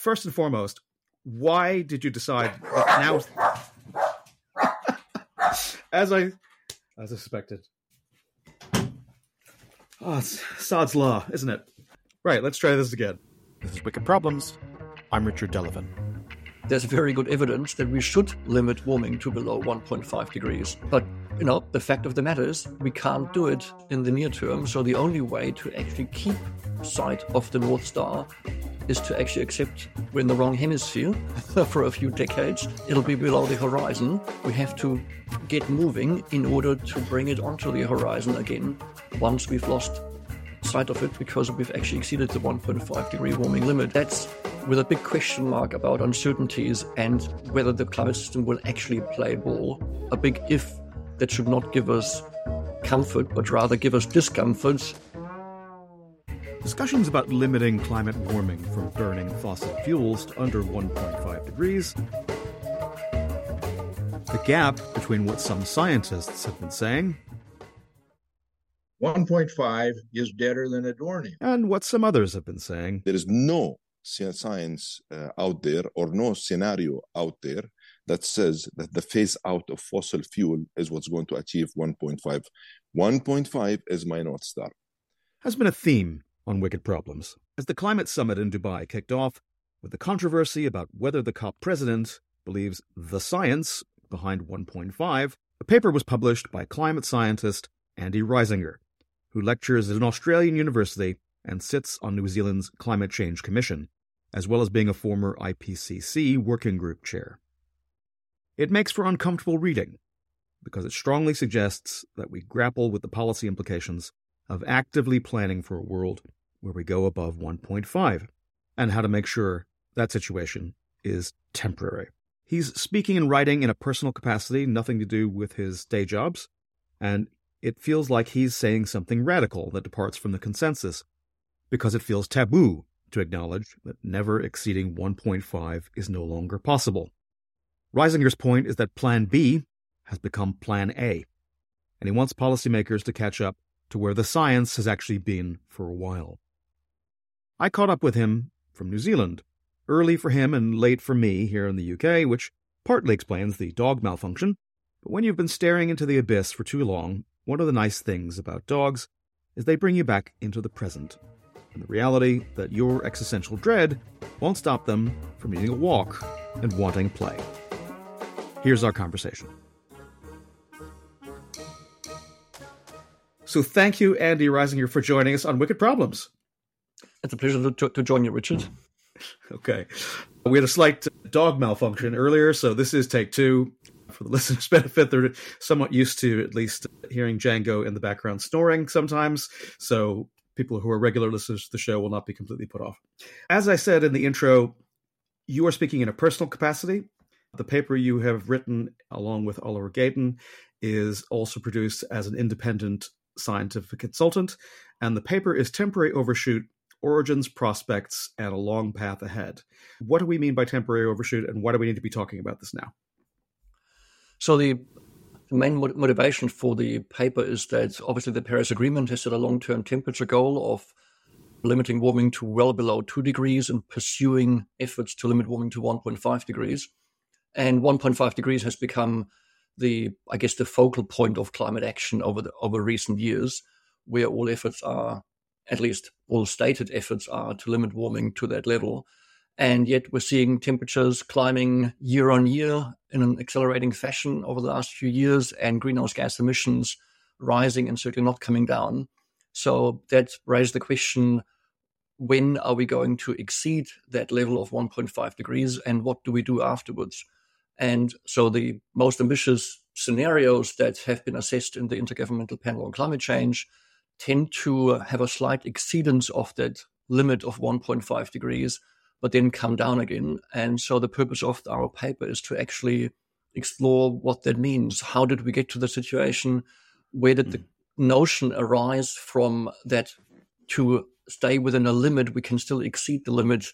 First and foremost, why did you decide that now? as I, as I suspected. Oh, it's Sod's Law, isn't it? Right, let's try this again. This is Wicked Problems. I'm Richard Delevan. There's very good evidence that we should limit warming to below 1.5 degrees. But, you know, the fact of the matter is we can't do it in the near term. So the only way to actually keep sight of the North Star is to actually accept we're in the wrong hemisphere for a few decades. It'll be below the horizon. We have to get moving in order to bring it onto the horizon again once we've lost sight of it because we've actually exceeded the 1.5 degree warming limit. That's with a big question mark about uncertainties and whether the climate system will actually play ball. A big if that should not give us comfort, but rather give us discomfort Discussions about limiting climate warming from burning fossil fuels to under 1.5 degrees. The gap between what some scientists have been saying 1.5 is deader than Adornium. and what some others have been saying. There is no science uh, out there or no scenario out there that says that the phase out of fossil fuel is what's going to achieve 1.5. 1.5 is my North Star. Has been a theme on Wicked Problems as the climate summit in Dubai kicked off with the controversy about whether the COP president believes the science behind 1.5. A paper was published by climate scientist Andy Reisinger, who lectures at an Australian university and sits on New Zealand's Climate Change Commission, as well as being a former IPCC working group chair. It makes for uncomfortable reading because it strongly suggests that we grapple with the policy implications of actively planning for a world where we go above 1.5 and how to make sure that situation is temporary. He's speaking and writing in a personal capacity, nothing to do with his day jobs, and it feels like he's saying something radical that departs from the consensus because it feels taboo to acknowledge that never exceeding 1.5 is no longer possible. Reisinger's point is that Plan B has become Plan A, and he wants policymakers to catch up to where the science has actually been for a while. I caught up with him from New Zealand, early for him and late for me here in the UK, which partly explains the dog malfunction. But when you've been staring into the abyss for too long, one of the nice things about dogs is they bring you back into the present, and the reality that your existential dread won't stop them from needing a walk and wanting play. Here's our conversation. So thank you, Andy Reisinger, for joining us on Wicked Problems. It's a pleasure to, to join you, Richard. Okay. We had a slight dog malfunction earlier, so this is take two. For the listeners' benefit, they're somewhat used to at least hearing Django in the background snoring sometimes, so people who are regular listeners to the show will not be completely put off. As I said in the intro, you are speaking in a personal capacity. The paper you have written, along with Oliver Geden, is also produced as an independent scientific consultant, and the paper is Temporary Overshoot origins, prospects, and a long path ahead. What do we mean by temporary overshoot, and why do we need to be talking about this now? So the main motivation for the paper is that obviously the Paris Agreement has set a long-term temperature goal of limiting warming to well below 2 degrees and pursuing efforts to limit warming to 1.5 degrees. And 1.5 degrees has become the, I guess, the focal point of climate action over the, over recent years, where all efforts are, at least all stated efforts are, to limit warming to that level. And yet we're seeing temperatures climbing year on year in an accelerating fashion over the last few years, and greenhouse gas emissions rising and certainly not coming down. So that raised the question when are we going to exceed that level of 1.5 degrees, and what do we do afterwards? And so the most ambitious scenarios that have been assessed in the Intergovernmental Panel on Climate Change tend to have a slight exceedance of that limit of 1.5 degrees, but then come down again. And so the purpose of our paper is to actually explore what that means. How did we get to the situation? Where did the hmm. notion arise from that to stay within a limit, we can still exceed the limit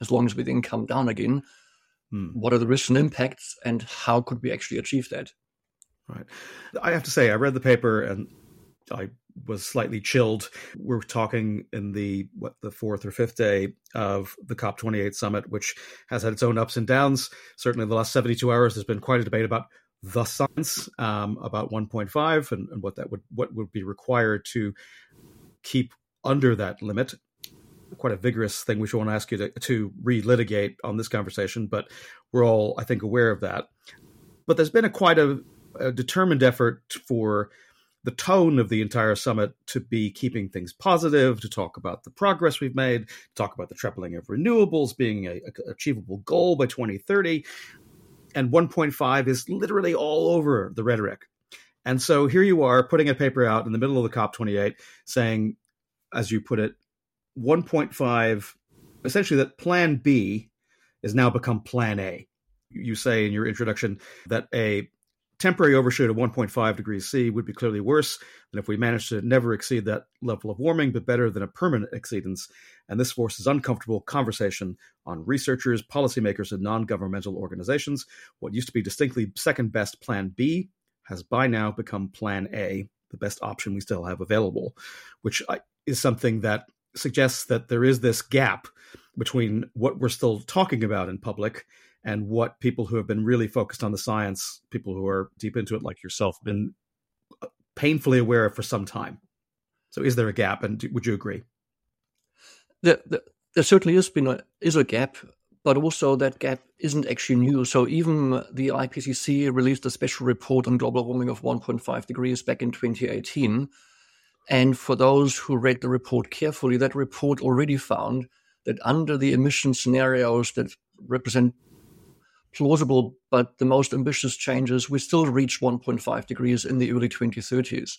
as long as we then come down again? Hmm. What are the risks and impacts, and how could we actually achieve that? Right. I have to say, I read the paper and I was slightly chilled. We're talking in the what the fourth or fifth day of the COP28 summit, which has had its own ups and downs. Certainly, the last 72 hours, there's been quite a debate about the science um, about 1.5 and, and what that would what would be required to keep under that limit quite a vigorous thing which I want to ask you to, to relitigate on this conversation, but we're all, I think, aware of that. But there's been a quite a, a determined effort for the tone of the entire summit to be keeping things positive, to talk about the progress we've made, to talk about the tripling of renewables being a, a achievable goal by 2030. And 1.5 is literally all over the rhetoric. And so here you are putting a paper out in the middle of the COP28 saying, as you put it, 1.5, essentially that plan B has now become plan A. You say in your introduction that a temporary overshoot of 1.5 degrees C would be clearly worse than if we managed to never exceed that level of warming, but better than a permanent exceedance. And this forces uncomfortable conversation on researchers, policymakers, and non governmental organizations. What used to be distinctly second best Plan B has by now become Plan A, the best option we still have available, which uh, is something that suggests that there is this gap between what we're still talking about in public and what people who have been really focused on the science, people who are deep into it like yourself, been uh, painfully aware of for some time. So, is there a gap, and would you agree? There, there, there certainly has been a, is a gap, but also that gap isn't actually new. So, even the IPCC released a special report on global warming of 1.5 degrees back in 2018 and for those who read the report carefully, that report already found that under the emission scenarios that represent plausible but the most ambitious changes, we still reach 1.5 degrees in the early 2030s.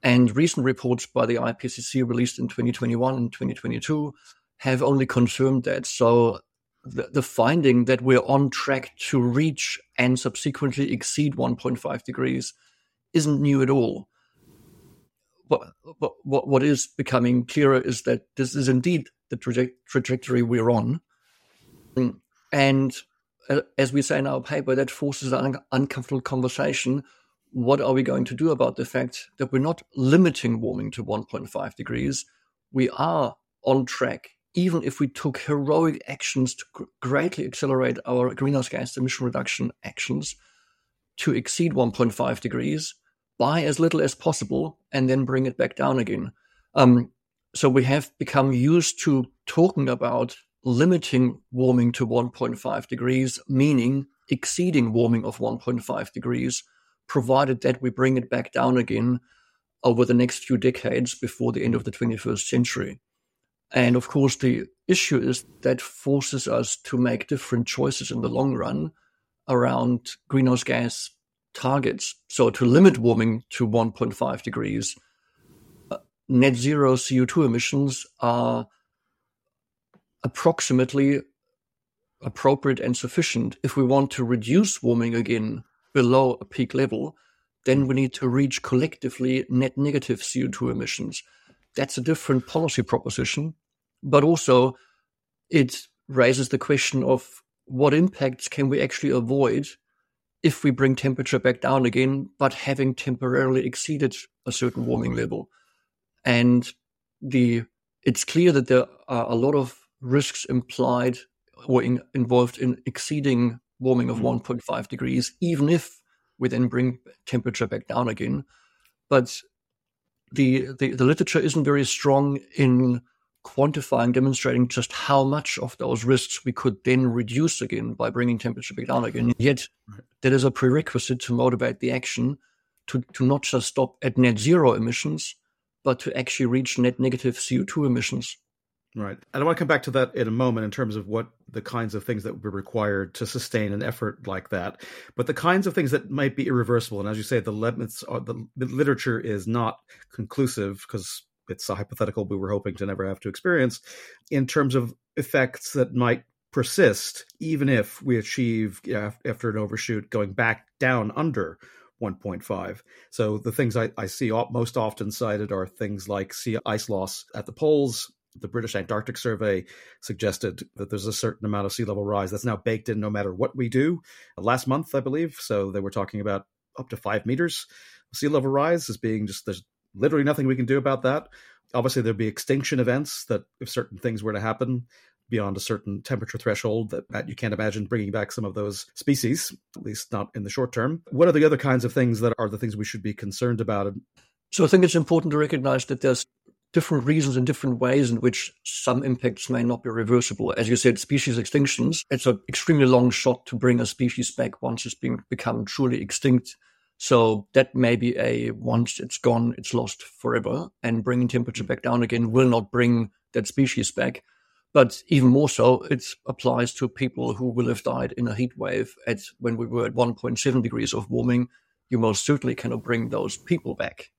And recent reports by the IPCC released in 2021 and 2022 have only confirmed that. So the, the finding that we're on track to reach and subsequently exceed 1.5 degrees isn't new at all what, is becoming clearer is that this is indeed the traje- trajectory we're on. And uh, as we say in our paper, that forces an uncomfortable conversation. What are we going to do about the fact that we're not limiting warming to 1.5 degrees? We are on track, even if we took heroic actions to gr- greatly accelerate our greenhouse gas emission reduction actions to exceed 1.5 degrees buy as little as possible and then bring it back down again. Um, so we have become used to talking about limiting warming to 1.5 degrees, meaning exceeding warming of 1.5 degrees, provided that we bring it back down again over the next few decades before the end of the 21st century. And of course, the issue is that forces us to make different choices in the long run around greenhouse gas targets. So to limit warming to 1.5 degrees, uh, net zero CO2 emissions are approximately appropriate and sufficient. If we want to reduce warming again below a peak level, then we need to reach collectively net negative CO2 emissions. That's a different policy proposition, but also it raises the question of what impacts can we actually avoid if we bring temperature back down again, but having temporarily exceeded a certain warming level. And the it's clear that there are a lot of risks implied or in, involved in exceeding warming of mm. 1.5 degrees, even if we then bring temperature back down again. But the, the, the literature isn't very strong in quantifying, demonstrating just how much of those risks we could then reduce again by bringing temperature back down again. Yet, that is a prerequisite to motivate the action to, to not just stop at net zero emissions, but to actually reach net negative CO2 emissions. Right. And I want to come back to that in a moment in terms of what the kinds of things that would be required to sustain an effort like that. But the kinds of things that might be irreversible. And as you say, the limits, are, the, the literature is not conclusive because it's a hypothetical we were hoping to never have to experience in terms of effects that might persist, even if we achieve, after an overshoot, going back down under 1.5. So the things I, I see most often cited are things like sea ice loss at the poles, the British Antarctic Survey suggested that there's a certain amount of sea level rise that's now baked in no matter what we do. Last month, I believe, so they were talking about up to five meters sea level rise as being just there's literally nothing we can do about that. Obviously, there'd be extinction events that if certain things were to happen beyond a certain temperature threshold, that, that you can't imagine bringing back some of those species, at least not in the short term. What are the other kinds of things that are the things we should be concerned about? So I think it's important to recognize that there's different reasons and different ways in which some impacts may not be reversible. As you said, species extinctions, it's an extremely long shot to bring a species back once it's been become truly extinct. So that may be a once it's gone, it's lost forever. And bringing temperature mm. back down again will not bring that species back. But even more so, it applies to people who will have died in a heat wave at when we were at 1.7 degrees of warming. You most certainly cannot bring those people back.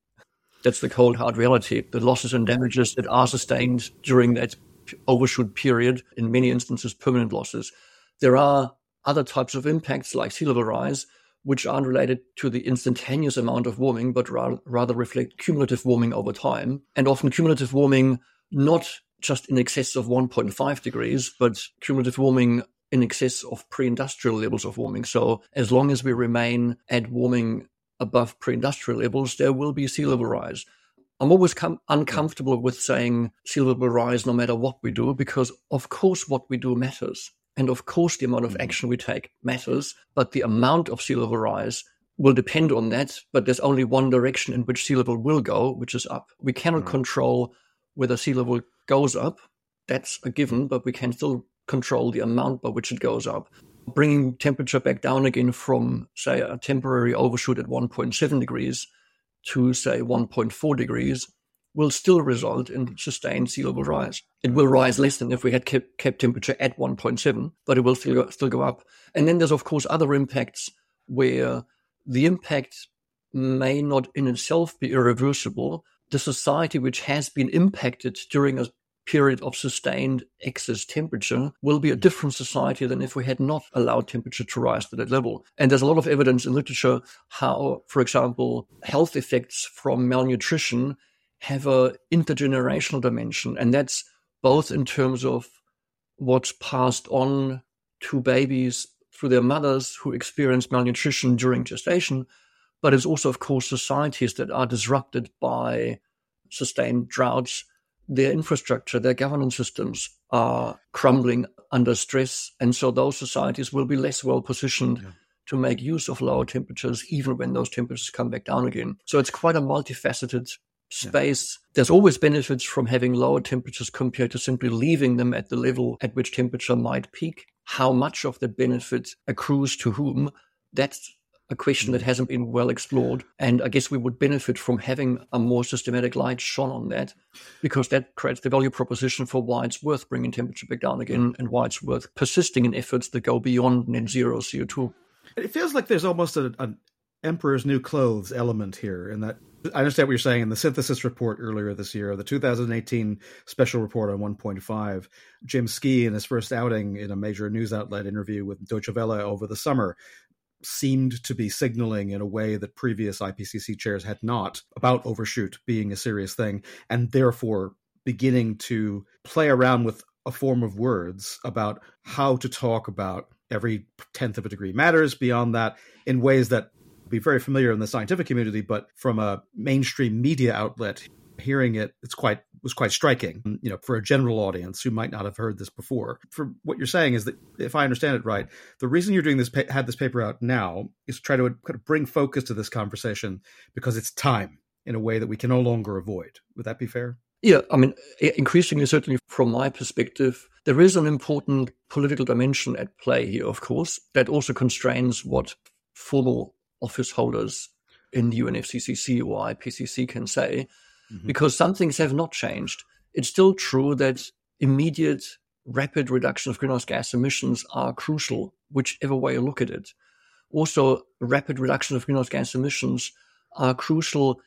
That's the cold hard reality. The losses and damages that are sustained during that overshoot period, in many instances, permanent losses. There are other types of impacts like sea level rise, which aren't related to the instantaneous amount of warming, but ra- rather reflect cumulative warming over time. And often cumulative warming, not just in excess of 1.5 degrees, but cumulative warming in excess of pre industrial levels of warming. So as long as we remain at warming above pre-industrial levels, there will be sea level rise. I'm always com- uncomfortable with saying sea level rise no matter what we do, because of course what we do matters. And of course the amount of mm-hmm. action we take matters, but the amount of sea level rise will depend on that. But there's only one direction in which sea level will go, which is up. We cannot mm-hmm. control whether sea level goes up. That's a given, but we can still control the amount by which it goes up bringing temperature back down again from, say, a temporary overshoot at 1.7 degrees to, say, 1.4 degrees will still result in sustained sea level rise. It will rise less than if we had kept, kept temperature at 1.7, but it will still go, still go up. And then there's, of course, other impacts where the impact may not in itself be irreversible. The society which has been impacted during a period of sustained excess temperature will be a different society than if we had not allowed temperature to rise to that level. And there's a lot of evidence in literature how, for example, health effects from malnutrition have a intergenerational dimension. And that's both in terms of what's passed on to babies through their mothers who experience malnutrition during gestation, but it's also, of course, societies that are disrupted by sustained droughts their infrastructure, their governance systems are crumbling under stress. And so those societies will be less well positioned yeah. to make use of lower temperatures, even when those temperatures come back down again. So it's quite a multifaceted space. There's always benefits from having lower temperatures compared to simply leaving them at the level at which temperature might peak. How much of the benefit accrues to whom? That's a question that mm. hasn't been well explored. And I guess we would benefit from having a more systematic light shone on that because that creates the value proposition for why it's worth bringing temperature back down again and why it's worth persisting in efforts that go beyond net zero CO2. It feels like there's almost an emperor's new clothes element here in that I understand what you're saying. In the synthesis report earlier this year, the 2018 special report on 1.5, Jim Skea, in his first outing in a major news outlet interview with Deutsche Welle over the summer, seemed to be signaling in a way that previous IPCC chairs had not about overshoot being a serious thing, and therefore beginning to play around with a form of words about how to talk about every tenth of a degree matters beyond that in ways that be very familiar in the scientific community, but from a mainstream media outlet, hearing it, it's quite was quite striking. You know, for a general audience who might not have heard this before. For what you're saying is that, if I understand it right, the reason you're doing this, had this paper out now, is to try to kind of bring focus to this conversation because it's time in a way that we can no longer avoid. Would that be fair? Yeah, I mean, increasingly, certainly from my perspective, there is an important political dimension at play here, of course, that also constrains what formal office holders in the UNFCCC or IPCC can say, mm-hmm. because some things have not changed. It's still true that immediate, rapid reduction of greenhouse gas emissions are crucial, whichever way you look at it. Also, rapid reduction of greenhouse gas emissions are crucial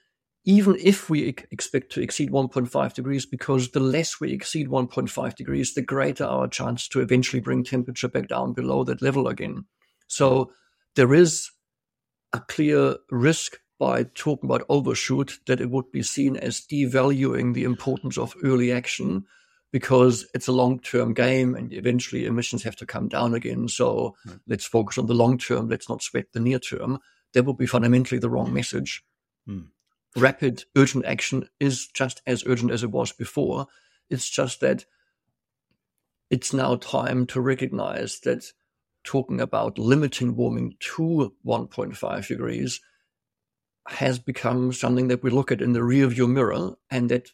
even if we expect to exceed 1.5 degrees, because the less we exceed 1.5 degrees, the greater our chance to eventually bring temperature back down below that level again. So there is a clear risk by talking about overshoot that it would be seen as devaluing the importance of early action because it's a long term game and eventually emissions have to come down again. So let's focus on the long term. Let's not sweat the near term. That would be fundamentally the wrong message. Hmm rapid, urgent action is just as urgent as it was before. It's just that it's now time to recognize that talking about limiting warming to 1.5 degrees has become something that we look at in the rearview mirror and that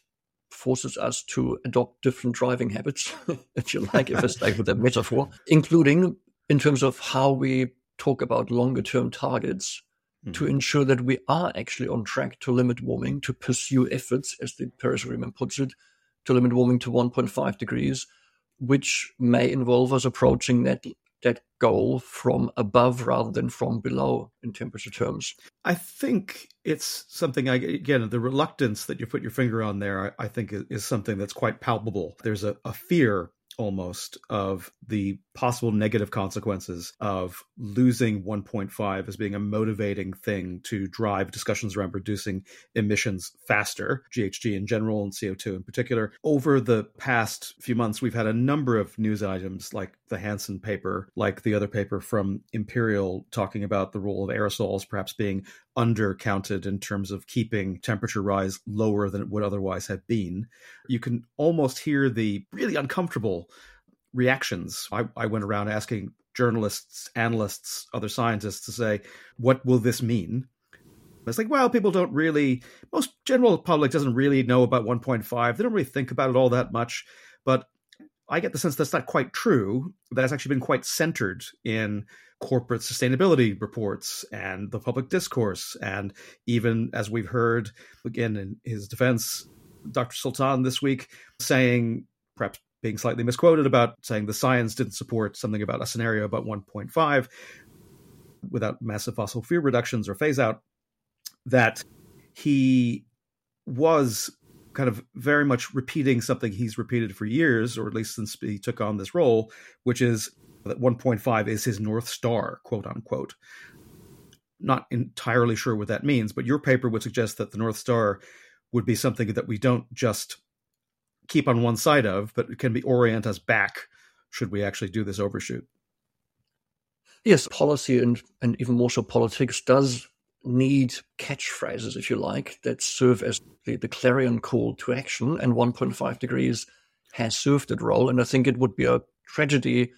forces us to adopt different driving habits, if you like, if I stay with that metaphor, including in terms of how we talk about longer term targets to mm-hmm. ensure that we are actually on track to limit warming, to pursue efforts, as the Paris Agreement puts it, to limit warming to 1.5 degrees, which may involve us approaching that that goal from above rather than from below in temperature terms. I think it's something I, again the reluctance that you put your finger on there I, I think is, something that's quite palpable. There's a, a fear almost of the possible negative consequences of losing 1.5 as being a motivating thing to drive discussions around reducing emissions faster, GHG in general and CO2 in particular. Over the past few months, we've had a number of news items like the Hansen paper, like the other paper from Imperial talking about the role of aerosols perhaps being undercounted in terms of keeping temperature rise lower than it would otherwise have been. You can almost hear the really uncomfortable reactions. I, I went around asking journalists, analysts, other scientists to say, what will this mean? It's like, well, people don't really, most general public doesn't really know about 1.5. They don't really think about it all that much. But I get the sense that's not quite true. That has actually been quite centered in corporate sustainability reports and the public discourse. And even as we've heard, again, in his defense, Dr. Sultan this week saying, perhaps being slightly misquoted about saying the science didn't support something about a scenario about 1.5 without massive fossil fuel reductions or phase out, that he was kind of very much repeating something he's repeated for years, or at least since he took on this role, which is that 1.5 is his North Star, quote unquote. Not entirely sure what that means, but your paper would suggest that the North Star would be something that we don't just keep on one side of, but can be orient us back should we actually do this overshoot. Yes, policy and, and even more so politics does need catchphrases, if you like, that serve as the, the clarion call to action. And 1.5 degrees has served that role. And I think it would be a tragedy,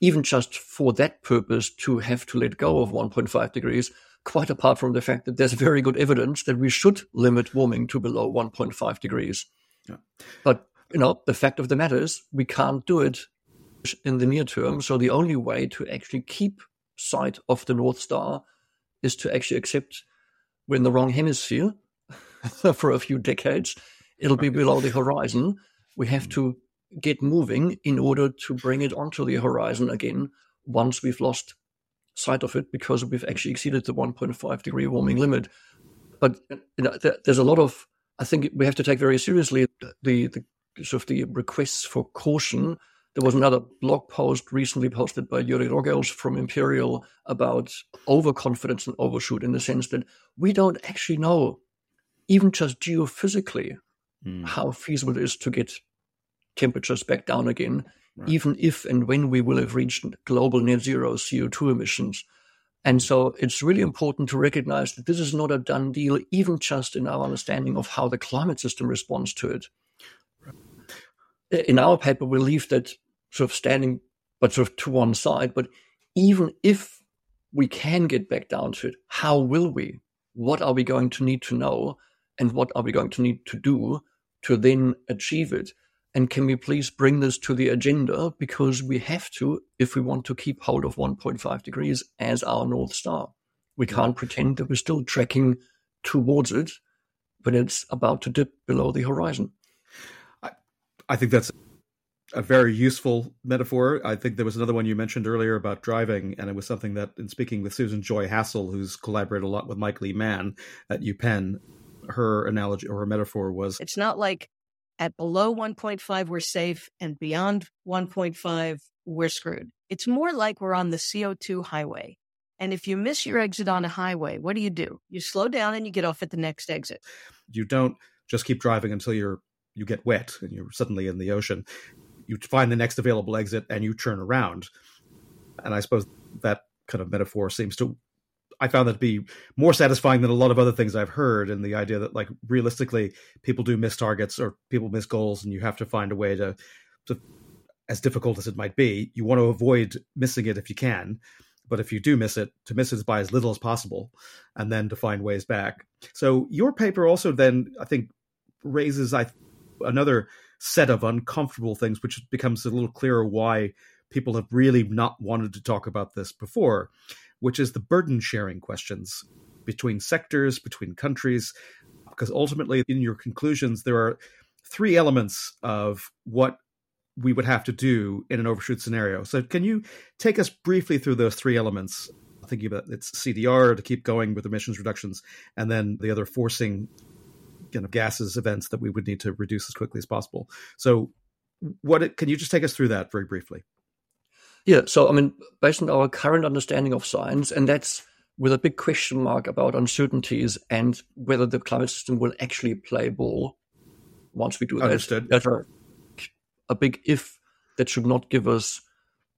even just for that purpose, to have to let go of 1.5 degrees, quite apart from the fact that there's very good evidence that we should limit warming to below 1.5 degrees. Yeah. But, you know, the fact of the matter is we can't do it in the near term. So the only way to actually keep sight of the North Star is to actually accept we're in the wrong hemisphere for a few decades. It'll be below the horizon. We have to get moving in order to bring it onto the horizon again once we've lost sight of it because we've actually exceeded the 1.5 degree warming limit. But you know, there's a lot of, I think we have to take very seriously the, the sort of the requests for caution there was another blog post recently posted by Joeri Rogelj from Imperial about overconfidence and overshoot in the sense that we don't actually know, even just geophysically, mm. how feasible it is to get temperatures back down again, right. even if and when we will have reached global net zero CO2 emissions. And so it's really important to recognize that this is not a done deal, even just in our understanding of how the climate system responds to it. In our paper, we leave that sort of standing, but sort of to one side. But even if we can get back down to it, how will we? What are we going to need to know? And what are we going to need to do to then achieve it? And can we please bring this to the agenda? Because we have to if we want to keep hold of 1.5 degrees as our North Star. We can't pretend that we're still tracking towards it when it's about to dip below the horizon. I, think that's a very useful metaphor. I think there was another one you mentioned earlier about driving, and it was something that, in speaking with Susan Joy Hassol, who's collaborated a lot with Michael Mann at UPenn, her analogy or her metaphor was it's not like at below 1.5 we're safe and beyond 1.5 we're screwed. It's more like we're on the CO2 highway. And if you miss your exit on a highway, what do you do? You slow down and you get off at the next exit. You don't just keep driving until you're you get wet and you're suddenly in the ocean. You find the next available exit and you turn around. And I suppose that kind of metaphor seems to I found that to be more satisfying than a lot of other things I've heard. And the idea that, like, realistically, people do miss targets or people miss goals, and you have to find a way to, to, as difficult as it might be, you want to avoid missing it if you can. But if you do miss it, to miss it by as little as possible, and then to find ways back. So your paper also then, I think, raises I another set of uncomfortable things, which becomes a little clearer why people have really not wanted to talk about this before which is the burden sharing questions between sectors, between countries, because ultimately, in your conclusions, there are three elements of what we would have to do in an overshoot scenario. So, can you take us briefly through those three elements? Thinking about it's CDR to keep going with emissions reductions, and then the other forcing kind of gases events that we would need to reduce as quickly as possible. So, what can you just take us through that very briefly? Yeah, so I mean, based on our current understanding of science, and that's with a big question mark about uncertainties and whether the climate system will actually play ball once we do Understood. that. That's a, a big if that should not give us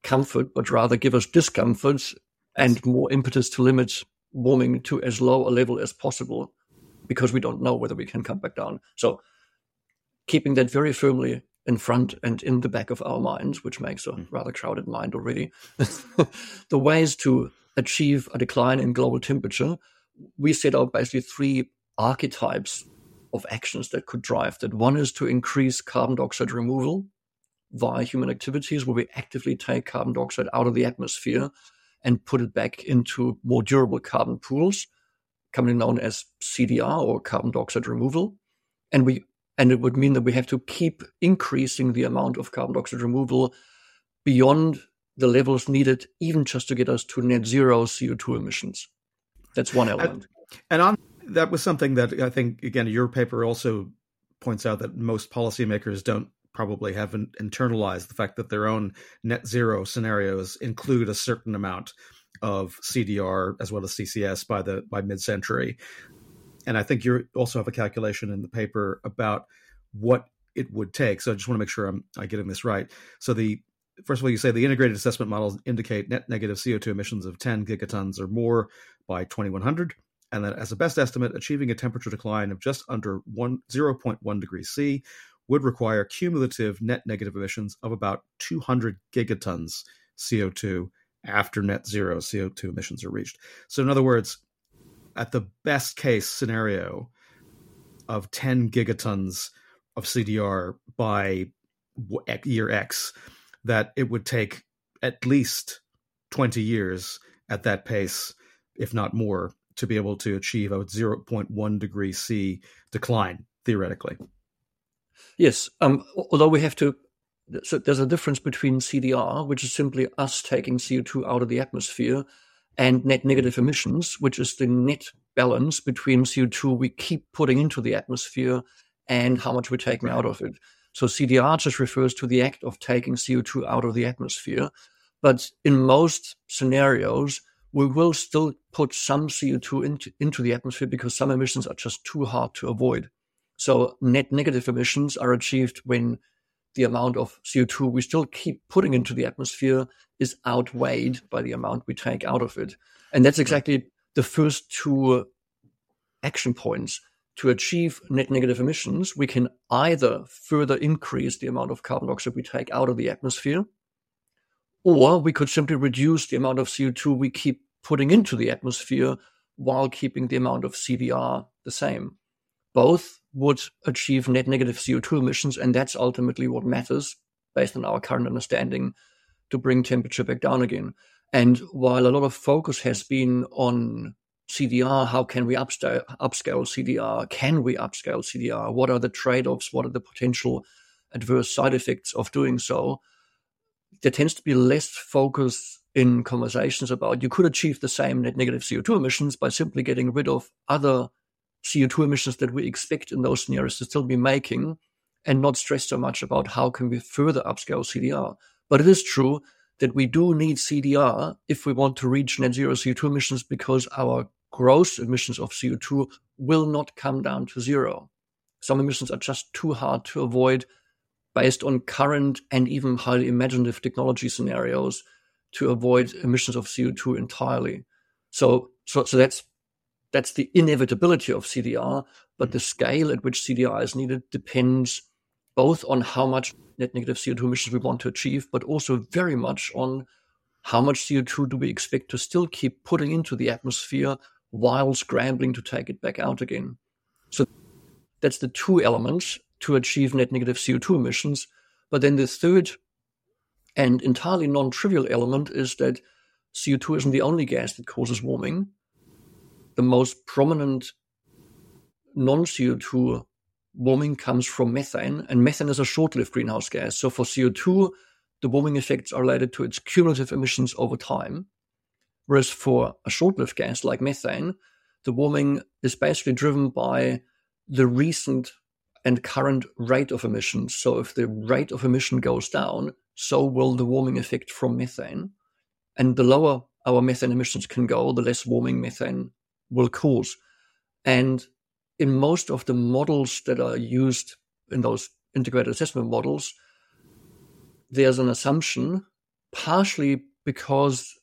comfort, but rather give us discomfort and more impetus to limit warming to as low a level as possible because we don't know whether we can come back down. So keeping that very firmly in front and in the back of our minds, which makes a hmm. rather crowded mind already. the ways to achieve a decline in global temperature, we set out basically three archetypes of actions that could drive that. One is to increase carbon dioxide removal via human activities, where we actively take carbon dioxide out of the atmosphere and put it back into more durable carbon pools, commonly known as CDR or carbon dioxide removal. And we and it would mean that we have to keep increasing the amount of carbon dioxide removal beyond the levels needed, even just to get us to net zero CO2 emissions. That's one element. And, on that was something that I think, again, your paper also points out that most policymakers don't probably haven't internalized the fact that their own net zero scenarios include a certain amount of CDR as well as CCS by the by mid century and I think you also have a calculation in the paper about what it would take. So I just want to make sure I'm I getting this right. So the first of all, you say the integrated assessment models indicate net negative CO2 emissions of 10 gigatons or more by 2100, and that as a best estimate, achieving a temperature decline of just under one, 0.1 degrees C would require cumulative net negative emissions of about 200 gigatons CO2 after net zero CO2 emissions are reached. So, in other words, at the best case scenario of 10 gigatons of CDR by year X, that it would take at least 20 years at that pace, if not more, to be able to achieve a 0.1 degree C decline, theoretically. Yes, um, although we have to so there's a difference between CDR, which is simply us taking CO2 out of the atmosphere, and net negative emissions, which is the net balance between CO2 we keep putting into the atmosphere and how much we're taking out of it. So CDR just refers to the act of taking CO2 out of the atmosphere. But in most scenarios, we will still put some CO2 into, into the atmosphere because some emissions are just too hard to avoid. So net negative emissions are achieved when the amount of CO2 we still keep putting into the atmosphere is outweighed by the amount we take out of it. And that's exactly the first two action points. To achieve net negative emissions, we can either further increase the amount of carbon dioxide we take out of the atmosphere, or we could simply reduce the amount of CO2 we keep putting into the atmosphere while keeping the amount of CDR the same. Both would achieve net negative CO2 emissions, and that's ultimately what matters based on our current understanding to bring temperature back down again. And while a lot of focus has been on CDR, how can we upscale, CDR? Can we upscale CDR? What are the trade offs? What are the potential adverse side effects of doing so? There tends to be less focus in conversations about you could achieve the same net negative CO2 emissions by simply getting rid of other CO2 emissions that we expect in those scenarios to still be making and not stress so much about how can we further upscale CDR. But it is true that we do need CDR if we want to reach net zero CO2 emissions because our gross emissions of CO2 will not come down to zero. Some emissions are just too hard to avoid based on current and even highly imaginative technology scenarios to avoid emissions of CO2 entirely. So, so, so that's that's the inevitability of CDR, but hmm. the scale at which CDR is needed depends both on how much net negative CO2 emissions we want to achieve, but also very much on how much CO2 do we expect to still keep putting into the atmosphere while scrambling to take it back out again. So that's the two elements to achieve net negative CO2 emissions. But then the third and entirely non trivial element is that CO2 isn't the only gas that causes warming the most prominent non CO2 warming comes from methane, and methane is a short lived greenhouse gas. So for CO2, the warming effects are related to its cumulative emissions over time. Whereas for a short lived gas like methane, the warming is basically driven by the recent and current rate of emissions. So if the rate of emission goes down, so will the warming effect from methane. And the lower our methane emissions can go, the less warming methane will cause. And in most of the models that are used in those integrated assessment models, there's an assumption, partially because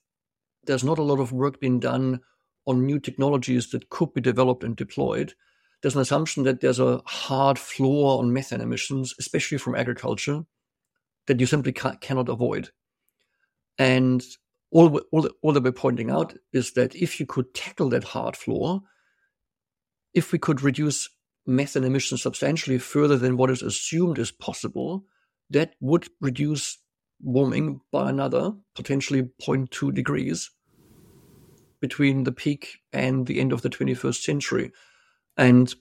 there's not a lot of work being done on new technologies that could be developed and deployed. There's an assumption that there's a hard floor on methane emissions, especially from agriculture, that you simply cannot avoid. And all, all, all that we're pointing out is that if you could tackle that hard floor, if we could reduce methane emissions substantially further than what is assumed is possible, that would reduce warming by another potentially 0.2 degrees between the peak and the end of the 21st century. And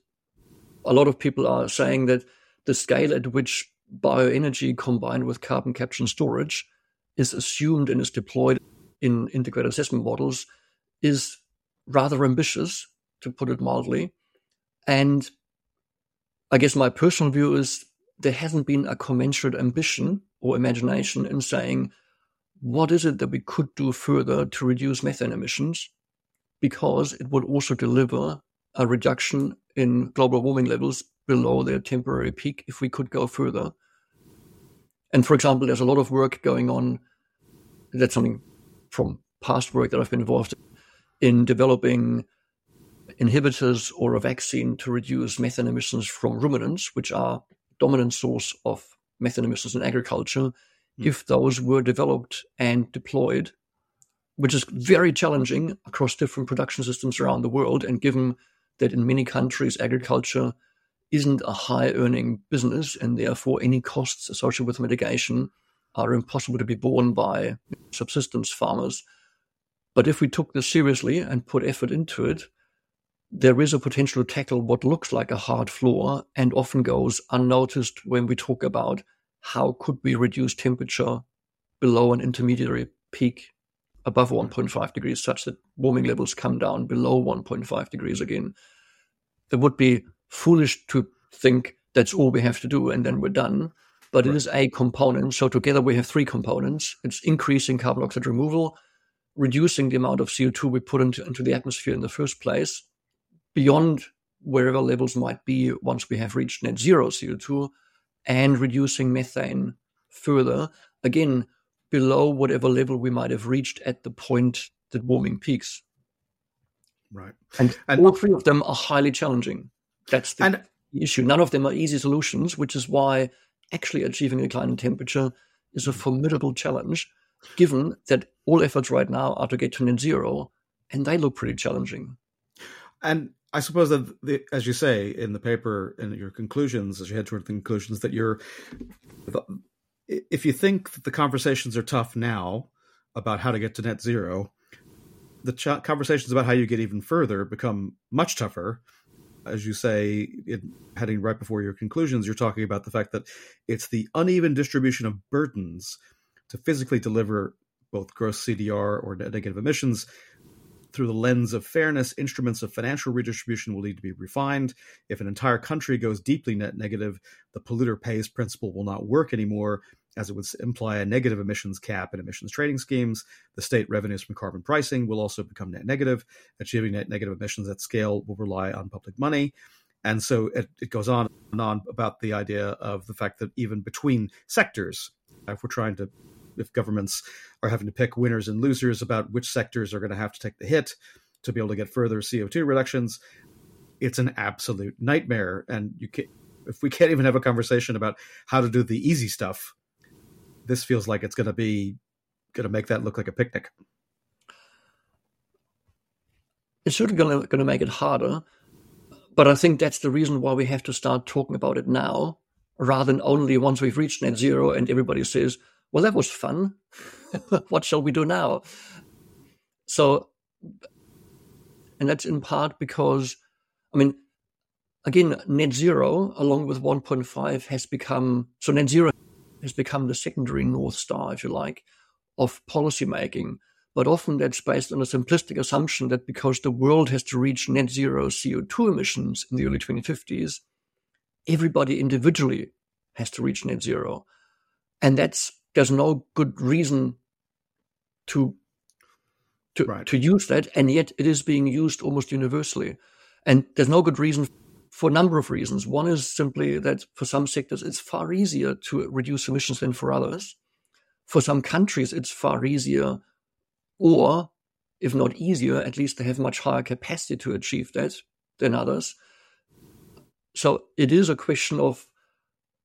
a lot of people are saying that the scale at which bioenergy combined with carbon capture and storage is assumed and is deployed in integrated assessment models is rather ambitious, to put it mildly. And I guess my personal view is there hasn't been a commensurate ambition or imagination in saying, what is it that we could do further to reduce methane emissions? Because it would also deliver a reduction in global warming levels below their temporary peak if we could go further. And for example, there's a lot of work going on. That's something from past work that I've been involved in developing inhibitors or a vaccine to reduce methane emissions from ruminants, which are dominant source of methane emissions in agriculture, mm. if those were developed and deployed, which is very challenging across different production systems around the world. And given that in many countries agriculture isn't a high earning business and therefore any costs associated with mitigation are impossible to be borne by subsistence farmers. But if we took this seriously and put effort into it, there is a potential to tackle what looks like a hard floor and often goes unnoticed when we talk about how could we reduce temperature below an intermediary peak above 1.5 degrees such that warming levels come down below 1.5 degrees again. It would be foolish to think that's all we have to do and then we're done but right. it is a component. So together we have three components. It's increasing carbon dioxide removal, reducing the amount of CO2 we put into, into the atmosphere in the first place, beyond wherever levels might be once we have reached net zero CO2 and reducing methane further, again, below whatever level we might have reached at the point that warming peaks. Right. And, and all three of them are highly challenging. That's the and, issue. None of them are easy solutions, which is why actually achieving a in temperature is a formidable challenge, given that all efforts right now are to get to net zero, and they look pretty challenging. And I suppose that, the, as you say in the paper, in your conclusions, as you head toward the conclusions, that you're, if you think that the conversations are tough now about how to get to net zero, the ch- conversations about how you get even further become much tougher. As you say, in, heading right before your conclusions, you're talking about the fact that it's the uneven distribution of burdens to physically deliver both gross CDR or negative emissions through the lens of fairness, instruments of financial redistribution will need to be refined. If an entire country goes deeply net negative, the polluter pays principle will not work anymore, as it would imply a negative emissions cap in emissions trading schemes. The state revenues from carbon pricing will also become net negative. Achieving net negative emissions at scale will rely on public money. And so it, it goes on and on about the idea of the fact that even between sectors, if we're trying to if governments are having to pick winners and losers about which sectors are going to have to take the hit to be able to get further CO2 reductions, it's an absolute nightmare. And you can, if we can't even have a conversation about how to do the easy stuff, this feels like it's going to be going to make that look like a picnic. It's certainly going to, going to make it harder, but I think that's the reason why we have to start talking about it now, rather than only once we've reached net zero and everybody says, well, that was fun. what shall we do now? So, and that's in part because, I mean, again, net zero along with 1.5 has become, so net zero has become the secondary North Star, if you like, of policymaking. But often that's based on a simplistic assumption that because the world has to reach net zero CO2 emissions in the early 2050s, everybody individually has to reach net zero. And that's there's no good reason to to right. to use that, and yet it is being used almost universally. And there's no good reason for a number of reasons. One is simply that for some sectors it's far easier to reduce emissions than for others. For some countries it's far easier, or if not easier, at least they have much higher capacity to achieve that than others. So it is a question of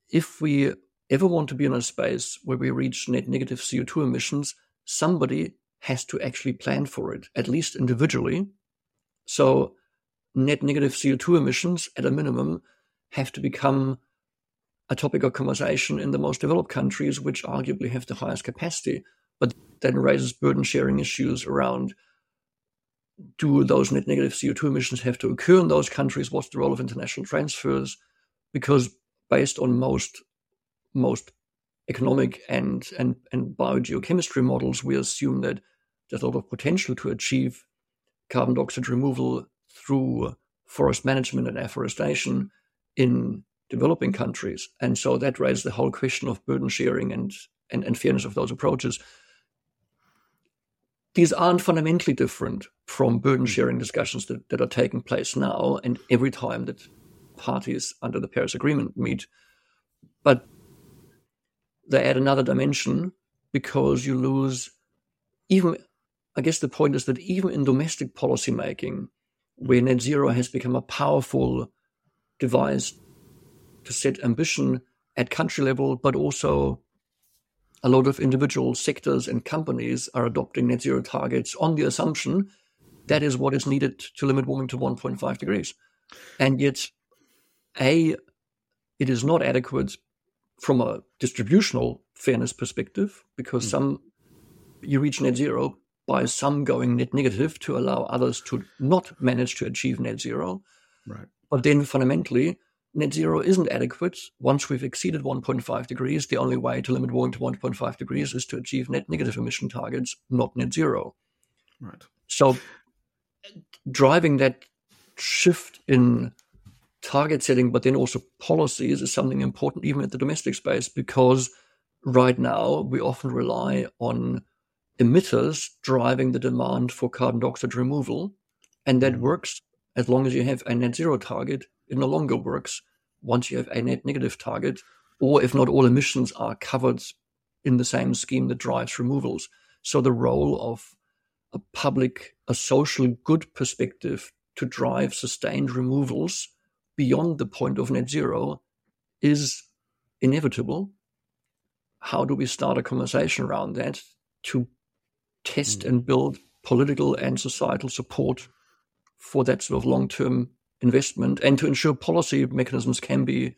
if we ever want to be in a space where we reach net negative CO2 emissions, somebody has to actually plan for it, at least individually. So, net negative CO2 emissions, at a minimum, have to become a topic of conversation in the most developed countries, which arguably have the highest capacity. But then raises burden sharing issues around do those net negative CO2 emissions have to occur in those countries? What's the role of international transfers? Because based on most most economic and, and, and biogeochemistry models, we assume that there's a lot of potential to achieve carbon dioxide removal through forest management and afforestation in developing countries. And so that raises the whole question of burden sharing and, and, and fairness of those approaches. These aren't fundamentally different from burden mm-hmm. sharing discussions that, that are taking place now and every time that parties under the Paris Agreement meet. But they add another dimension because you lose even I guess the point is that even in domestic policy making, where net zero has become a powerful device to set ambition at country level, but also a lot of individual sectors and companies are adopting net zero targets on the assumption that is what is needed to limit warming to 1.5 degrees. And yet, A, it is not adequate from a distributional fairness perspective, because mm. some you reach net zero by some going net negative to allow others to not manage to achieve net zero. Right. But then fundamentally, net zero isn't adequate. Once we've exceeded 1.5 degrees, the only way to limit warming to 1.5 degrees is to achieve net negative emission targets, not net zero. Right. So driving that shift in target setting, but then also policies is something important even at the domestic space because right now we often rely on emitters driving the demand for carbon dioxide removal. And that mm-hmm. works as long as you have a net zero target, it no longer works once you have a net negative target, or if not all emissions are covered in the same scheme that drives removals. So the role of a public, a social good perspective to drive sustained removals beyond the point of net zero is inevitable. How do we start a conversation around that to test mm. and build political and societal support for that sort of long term investment and to ensure policy mechanisms can be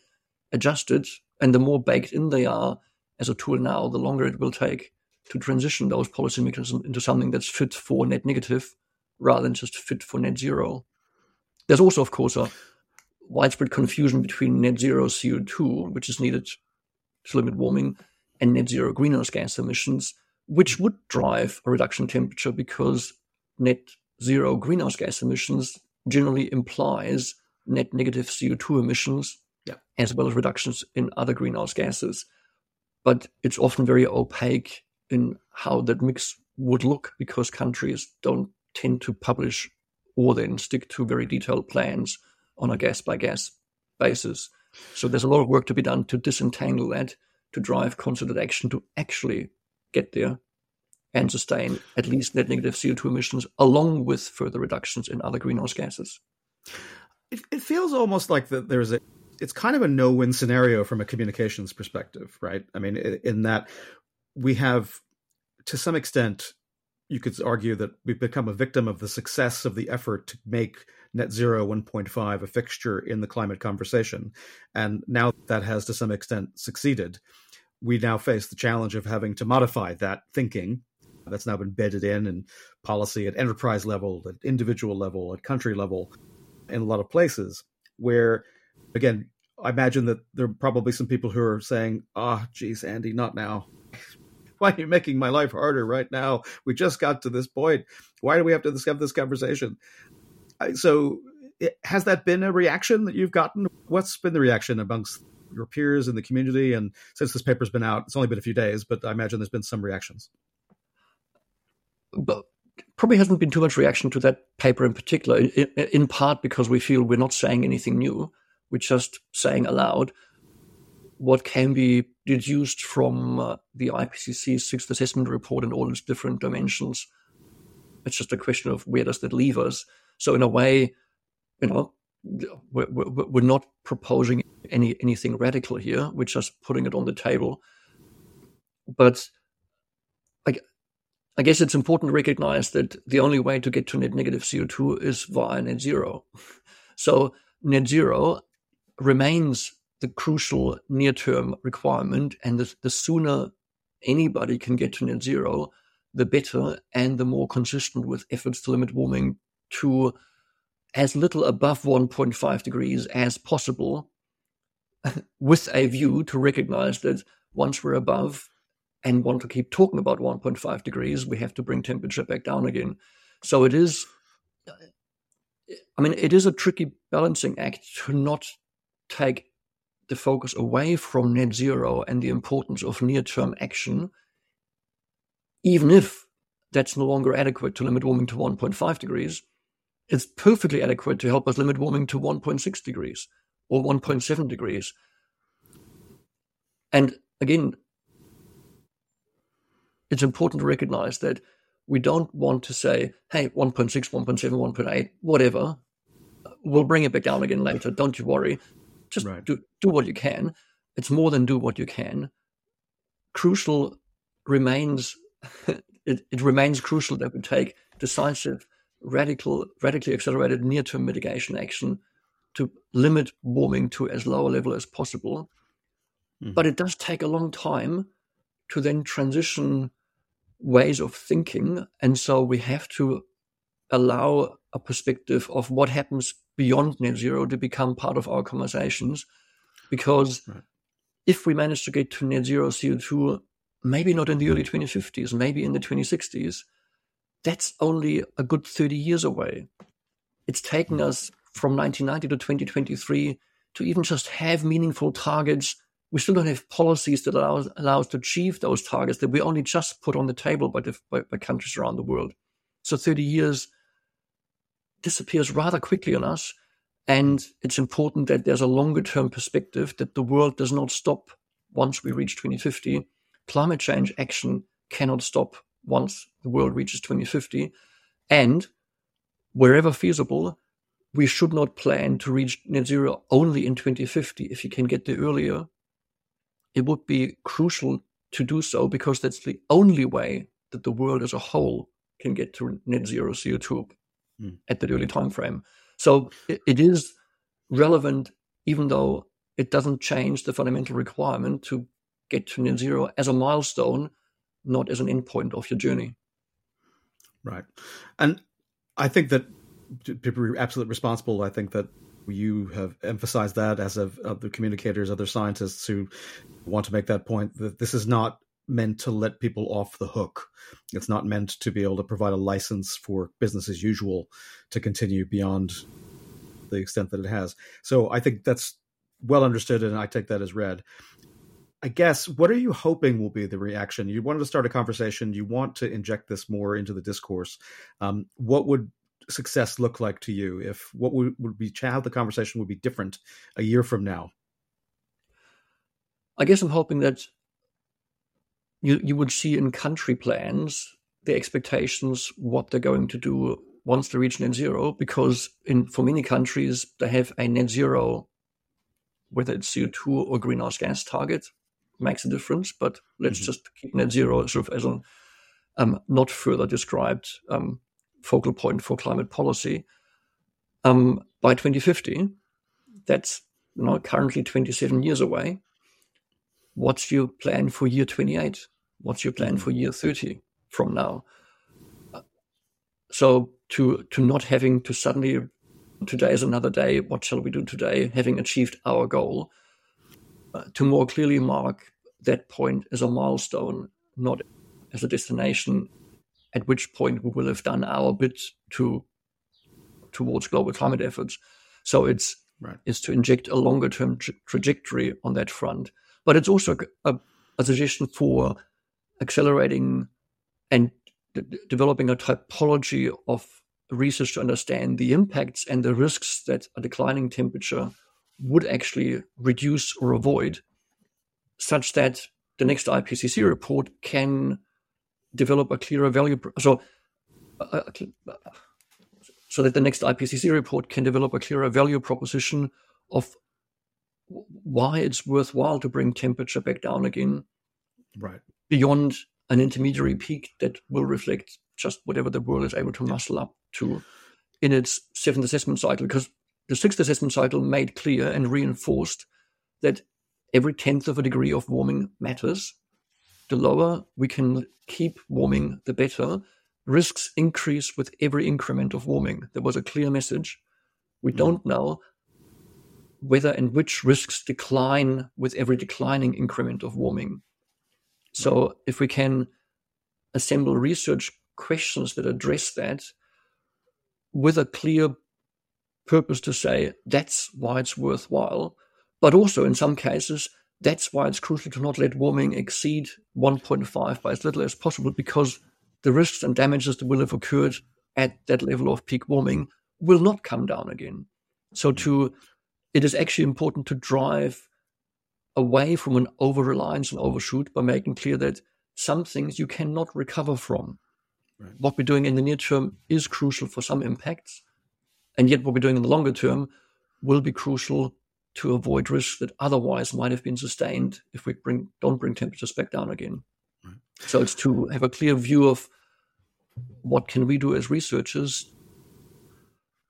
adjusted? And the more baked in they are as a tool now, the longer it will take to transition those policy mechanisms into something that's fit for net negative rather than just fit for net zero. There's also, of course, a widespread confusion between net zero CO2, which is needed to limit warming, and net zero greenhouse gas emissions, which would drive a reduction in temperature because net zero greenhouse gas emissions generally implies net negative CO2 emissions, yeah. as well as reductions in other greenhouse gases. But it's often very opaque in how that mix would look because countries don't tend to publish or then stick to very detailed plans on a gas by gas basis. So there's a lot of work to be done to disentangle that, to drive concerted action to actually get there and sustain at least net negative CO2 emissions along with further reductions in other greenhouse gases. It, it feels almost like that there's a it's kind of a no-win scenario from a communications perspective, right? I mean, in that we have, to some extent, you could argue that we've become a victim of the success of the effort to make net zero 1.5 a fixture in the climate conversation. And now that has to some extent succeeded. We now face the challenge of having to modify that thinking that's now been bedded in in policy at enterprise level, at individual level, at country level, in a lot of places where, again, I imagine that there are probably some people who are saying, ah, oh, geez, Andy, not now. Why are you making my life harder right now? We just got to this point. Why do we have to have this conversation? So, has that been a reaction that you've gotten? What's been the reaction amongst your peers in the community? And since this paper's been out, it's only been a few days, but I imagine there's been some reactions. But probably hasn't been too much reaction to that paper in particular, in, in part because we feel we're not saying anything new. We're just saying aloud what can be deduced from uh, the IPCC sixth assessment report in all its different dimensions. It's just a question of where does that leave us. So in a way, you know, we're, we're, not proposing any anything radical here. We're just putting it on the table. But I, I guess it's important to recognize that the only way to get to net negative CO2 is via net zero. So net zero remains the crucial near term requirement. And the, the sooner anybody can get to net zero, the better and the more consistent with efforts to limit warming to as little above 1.5 degrees as possible, with a view to recognize that once we're above and want to keep talking about 1.5 degrees, we have to bring temperature back down again. So it is, I mean, it is a tricky balancing act to not take the focus away from net zero and the importance of near term action, even if that's no longer adequate to limit warming to 1.5 degrees, it's perfectly adequate to help us limit warming to 1.6 degrees or 1.7 degrees. And again, it's important to recognize that we don't want to say, hey, 1.6, 1.7, 1.8, whatever, we'll bring it back down again later. Don't you worry. Just right. do, do what you can. It's more than do what you can. Crucial remains, it, it remains crucial that we take decisive, radical, radically accelerated near term mitigation action to limit warming to as low a level as possible. Mm-hmm. But it does take a long time to then transition ways of thinking. And so we have to allow a perspective of what happens beyond net zero to become part of our conversations. Because right. if we manage to get to net zero CO2, maybe not in the early 2050s, maybe in the 2060s, that's only a good 30 years away. It's taken us from 1990 to 2023 to even just have meaningful targets. We still don't have policies that allow, allow us to achieve those targets that we only just put on the table by, the, by, by countries around the world. So 30 years disappears rather quickly on us. And it's important that there's a longer term perspective that the world does not stop once we reach 2050. Climate change action cannot stop once the world reaches 2050. And wherever feasible, we should not plan to reach net zero only in 2050. If you can get there earlier, it would be crucial to do so because that's the only way that the world as a whole can get to net zero CO2 mm. at that early time frame. So it, it is relevant, even though it doesn't change the fundamental requirement to get to net zero as a milestone, not as an endpoint of your journey. Right. And I think that to be absolutely responsible, I think that you have emphasized that as of other communicators, other scientists who want to make that point that this is not meant to let people off the hook. It's not meant to be able to provide a license for business as usual to continue beyond the extent that it has. So I think that's well understood, and I take that as read. I guess what are you hoping will be the reaction? You wanted to start a conversation. You want to inject this more into the discourse. Um, what would success look like to you? If what would, would be how the conversation would be different a year from now? I guess I'm hoping that you you would see in country plans the expectations what they're going to do once they reach net zero because in for many countries they have a net zero whether it's CO2 or greenhouse gas target makes a difference but let's mm-hmm. just keep net zero sort of as a um, not further described um, focal point for climate policy. Um, by 2050 that's you know, currently 27 years away. What's your plan for year 28 what's your plan for year 30 from now? So to to not having to suddenly today is another day what shall we do today? Having achieved our goal uh, to more clearly mark that point as a milestone not as a destination at which point we will have done our bit to towards global climate efforts so it's right. is to inject a longer term tra- trajectory on that front but it's also a, a suggestion for accelerating and d- developing a typology of research to understand the impacts and the risks that a declining temperature would actually reduce or avoid, such that the next IPCC report can develop a clearer value. So, uh, uh, so that the next IPCC report can develop a clearer value proposition of why it's worthwhile to bring temperature back down again. Right beyond an intermediary peak that will reflect just whatever the world is able to muscle up to in its seventh assessment cycle. Because the sixth assessment cycle made clear and reinforced that every tenth of a degree of warming matters. The lower we can keep warming, the better. Risks increase with every increment of warming. There was a clear message. We mm. don't know whether and which risks decline with every declining increment of warming. So if we can assemble research questions that address that with a clear purpose to say that's why it's worthwhile, but also in some cases, that's why it's crucial to not let warming exceed 1.5 by as little as possible because the risks and damages that will have occurred at that level of peak warming will not come down again. So to it is actually important to drive away from an over reliance and overshoot by making clear that some things you cannot recover from. Right. What we're doing in the near term is crucial for some impacts, and yet what we're doing in the longer term will be crucial to avoid risks that otherwise might have been sustained if we bring don't bring temperatures back down again. Right. So it's to have a clear view of what can we do as researchers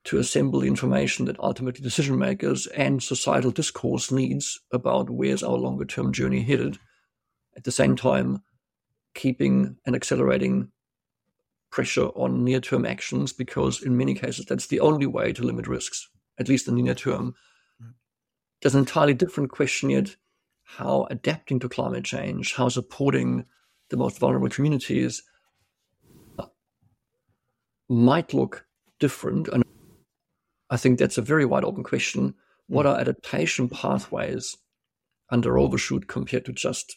to assemble the information that ultimately decision makers and societal discourse needs about where's our longer term journey headed. At the same time, keeping and accelerating pressure on near term actions because, in many cases, that's the only way to limit risks, at least in the near term. There's an entirely different question yet how adapting to climate change, how supporting the most vulnerable communities might look different. And I think that's a very wide open question. What hmm. are adaptation pathways under overshoot compared to just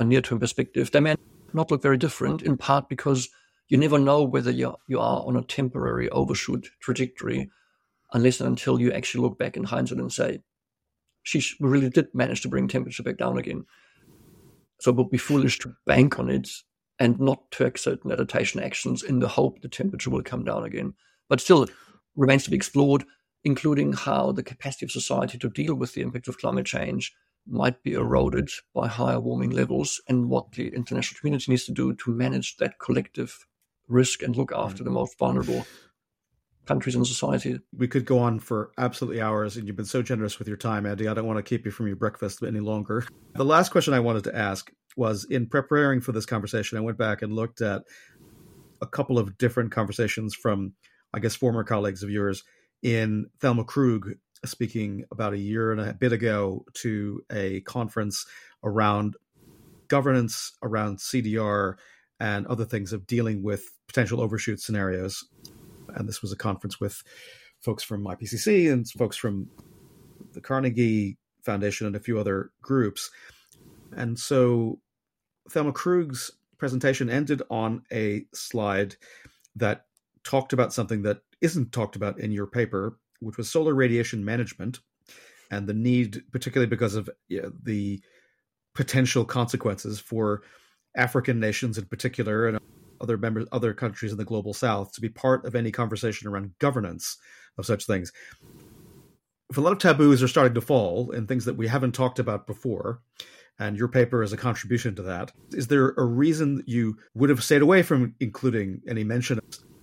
a near term perspective? They may not look very different, in part because you never know whether you you are on a temporary overshoot trajectory unless and until you actually look back in hindsight and say, she really did manage to bring temperature back down again. So it would be foolish to bank on it and not take certain adaptation actions in the hope the temperature will come down again. But still, remains to be explored, including how the capacity of society to deal with the impact of climate change might be eroded by higher warming levels and what the international community needs to do to manage that collective risk and look after the mm-hmm. most vulnerable countries and society. We could go on for absolutely hours, and you've been so generous with your time, Andy. I don't want to keep you from your breakfast any longer. The last question I wanted to ask was in preparing for this conversation, I went back and looked at a couple of different conversations from, I guess, former colleagues of yours in Thelma Krug speaking about a year and a bit ago to a conference around governance, around CDR, and other things of dealing with potential overshoot scenarios and this was a conference with folks from IPCC and folks from the Carnegie Foundation and a few other groups. And so Thelma Krug's presentation ended on a slide that talked about something that isn't talked about in your paper, which was solar radiation management and the need, particularly because of the potential consequences for African nations in particular and other members, other countries in the global south to be part of any conversation around governance of such things. If a lot of taboos are starting to fall and things that we haven't talked about before, and your paper is a contribution to that, is there a reason you would have stayed away from including any mention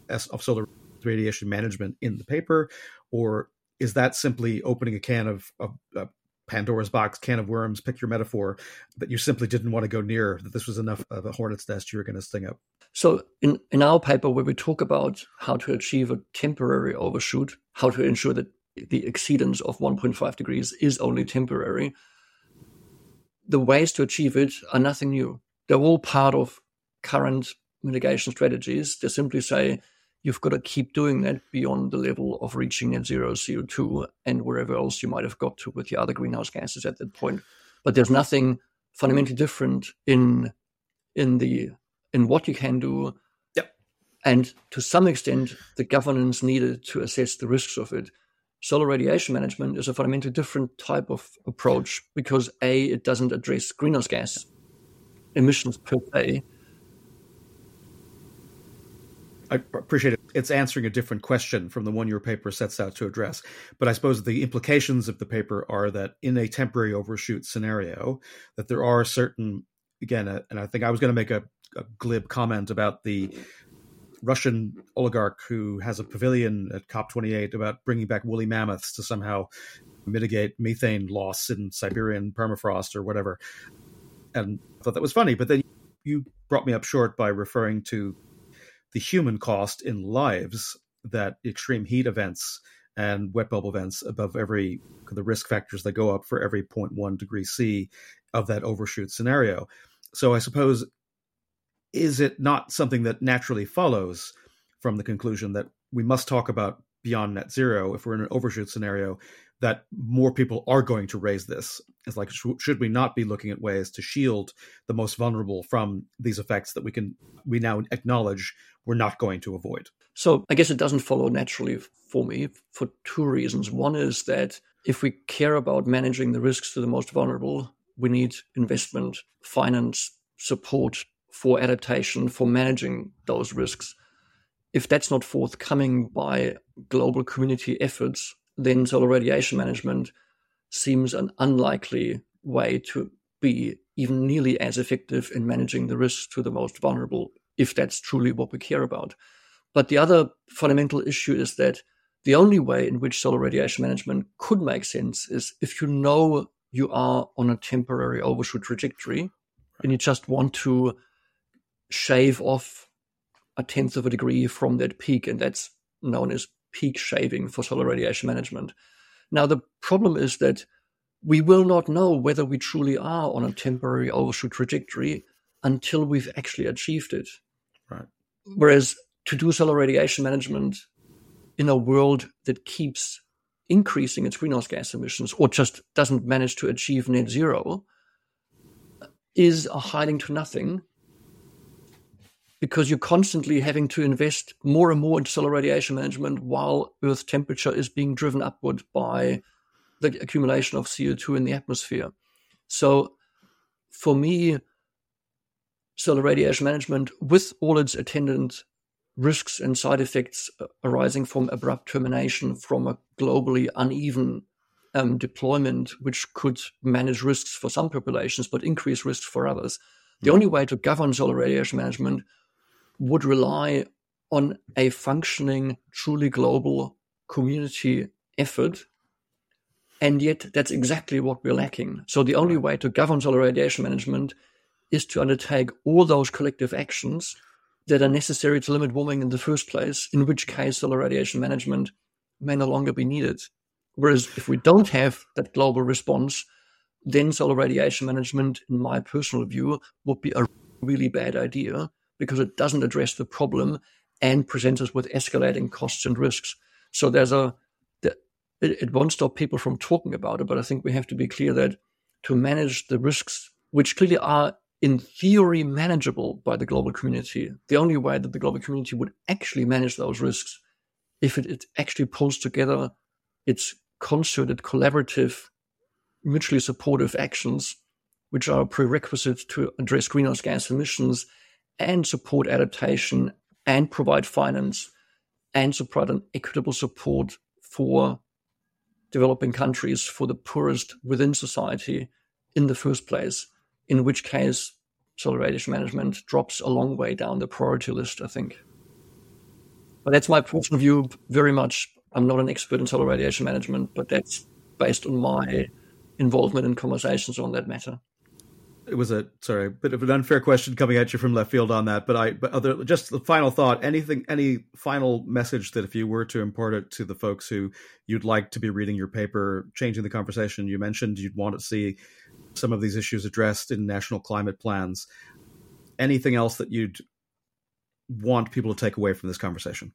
of, solar radiation management in the paper, or is that simply opening a can of, of, of Pandora's box, can of worms, pick your metaphor, that you simply didn't want to go near, that this was enough of a hornet's nest you were going to sting up? So, in, in our paper, where we talk about how to achieve a temporary overshoot, how to ensure that the exceedance of 1.5 degrees is only temporary, the ways to achieve it are nothing new. They're all part of current mitigation strategies. They simply say you've got to keep doing that beyond the level of reaching net zero CO2 and wherever else you might have got to with the other greenhouse gases at that point. But there's nothing fundamentally different in in the in what you can do. Yep. And to some extent, the governance needed to assess the risks of it. Solar radiation management is a fundamentally different type of approach because A, it doesn't address greenhouse gas emissions per se, I appreciate it. It's answering a different question from the one your paper sets out to address. But I suppose the implications of the paper are that in a temporary overshoot scenario, that there are certain, again, uh, and I think I was going to make a, a glib comment about the Russian oligarch who has a pavilion at COP28 about bringing back woolly mammoths to somehow mitigate methane loss in Siberian permafrost or whatever. And I thought that was funny. But then you brought me up short by referring to the human cost in lives that extreme heat events and wet bulb events above every the risk factors that go up for every 0.1 degree C of that overshoot scenario. So I suppose is it not something that naturally follows from the conclusion that we must talk about beyond net zero if we're in an overshoot scenario that more people are going to raise this. It's like, should we not be looking at ways to shield the most vulnerable from these effects that we can we now acknowledge we're not going to avoid? So I guess it doesn't follow naturally for me for two reasons. One is that if we care about managing the risks to the most vulnerable, we need investment, finance, support for adaptation, for managing those risks. If that's not forthcoming by global community efforts, then solar radiation management seems an unlikely way to be even nearly as effective in managing the risks to the most vulnerable, if that's truly what we care about. But the other fundamental issue is that the only way in which solar radiation management could make sense is if you know you are on a temporary overshoot trajectory and you just want to shave off a tenth of a degree from that peak, and that's known as peak shaving for solar radiation management. Now, the problem is that we will not know whether we truly are on a temporary overshoot trajectory until we've actually achieved it. Right. Whereas to do solar radiation management in a world that keeps increasing its greenhouse gas emissions or just doesn't manage to achieve net zero is a hiding to nothing because you're constantly having to invest more and more into solar radiation management while Earth temperature is being driven upward by the accumulation of CO2 in the atmosphere. So, for me, solar radiation management, with all its attendant risks and side effects arising from abrupt termination from a globally uneven um, deployment, which could manage risks for some populations but increase risks for others. The only way to govern solar radiation management would rely on a functioning, truly global community effort. And yet, that's exactly what we're lacking. So, the only way to govern solar radiation management is to undertake all those collective actions that are necessary to limit warming in the first place, in which case solar radiation management may no longer be needed. Whereas if we don't have that global response, then solar radiation management, in my personal view, would be a really bad idea because it doesn't address the problem and presents us with escalating costs and risks. So there's a it, won't stop people from talking about it, but I think we have to be clear that to manage the risks, which clearly are in theory manageable by the global community, the only way that the global community would actually manage those risks if it, it actually pulls together its concerted, collaborative, mutually supportive actions, which are prerequisite to address greenhouse gas emissions and support adaptation and provide finance and support an equitable support for developing countries, for the poorest within society in the first place, in which case solar radiation management drops a long way down the priority list, I think. But that's my personal view very much I'm not an expert in solar radiation management, but that's based on my involvement in conversations on that matter. It was a sorry, bit of an unfair question coming at you from left field on that, but I but other just the final thought, anything any final message that if you were to impart it to the folks who you'd like to be reading your paper, changing the conversation, you mentioned you'd want to see some of these issues addressed in national climate plans. Anything else that you'd want people to take away from this conversation?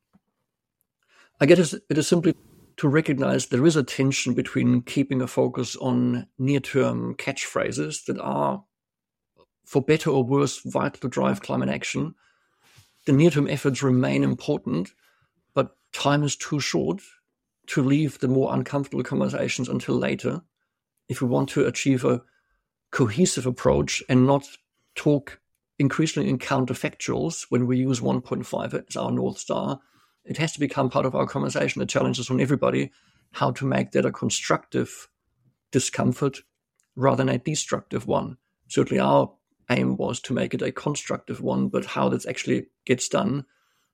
I guess it is simply to recognize there is a tension between keeping a focus on near term catchphrases that are, for better or worse, vital to drive climate action. The near term efforts remain important, but time is too short to leave the more uncomfortable conversations until later if we want to achieve a cohesive approach and not talk increasingly in counterfactuals when we use 1.5 as our North Star it has to become part of our conversation. The challenge is on everybody how to make that a constructive discomfort rather than a destructive one. Certainly, our aim was to make it a constructive one, but how that actually gets done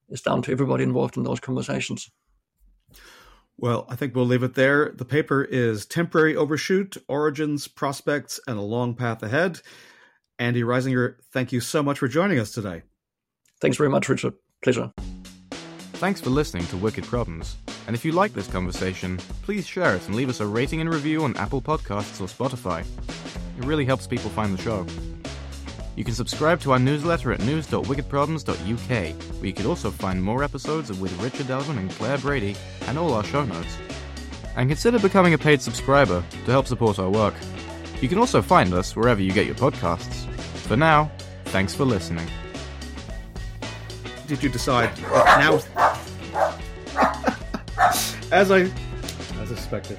is down to everybody involved in those conversations. Well, I think we'll leave it there. The paper is Temporary Overshoot Origins, Prospects, and a Long Path Ahead. Andy Reisinger, thank you so much for joining us today. Thanks very much, Richard. Pleasure. Thanks for listening to Wicked Problems. And if you like this conversation, please share it and leave us a rating and review on Apple Podcasts or Spotify. It really helps people find the show. You can subscribe to our newsletter at news.wickedproblems.uk, where you can also find more episodes With Richard Delevan and Claire Brady and all our show notes. And consider becoming a paid subscriber to help support our work. You can also find us wherever you get your podcasts. For now, thanks for listening did you decide now? as I, as I suspected.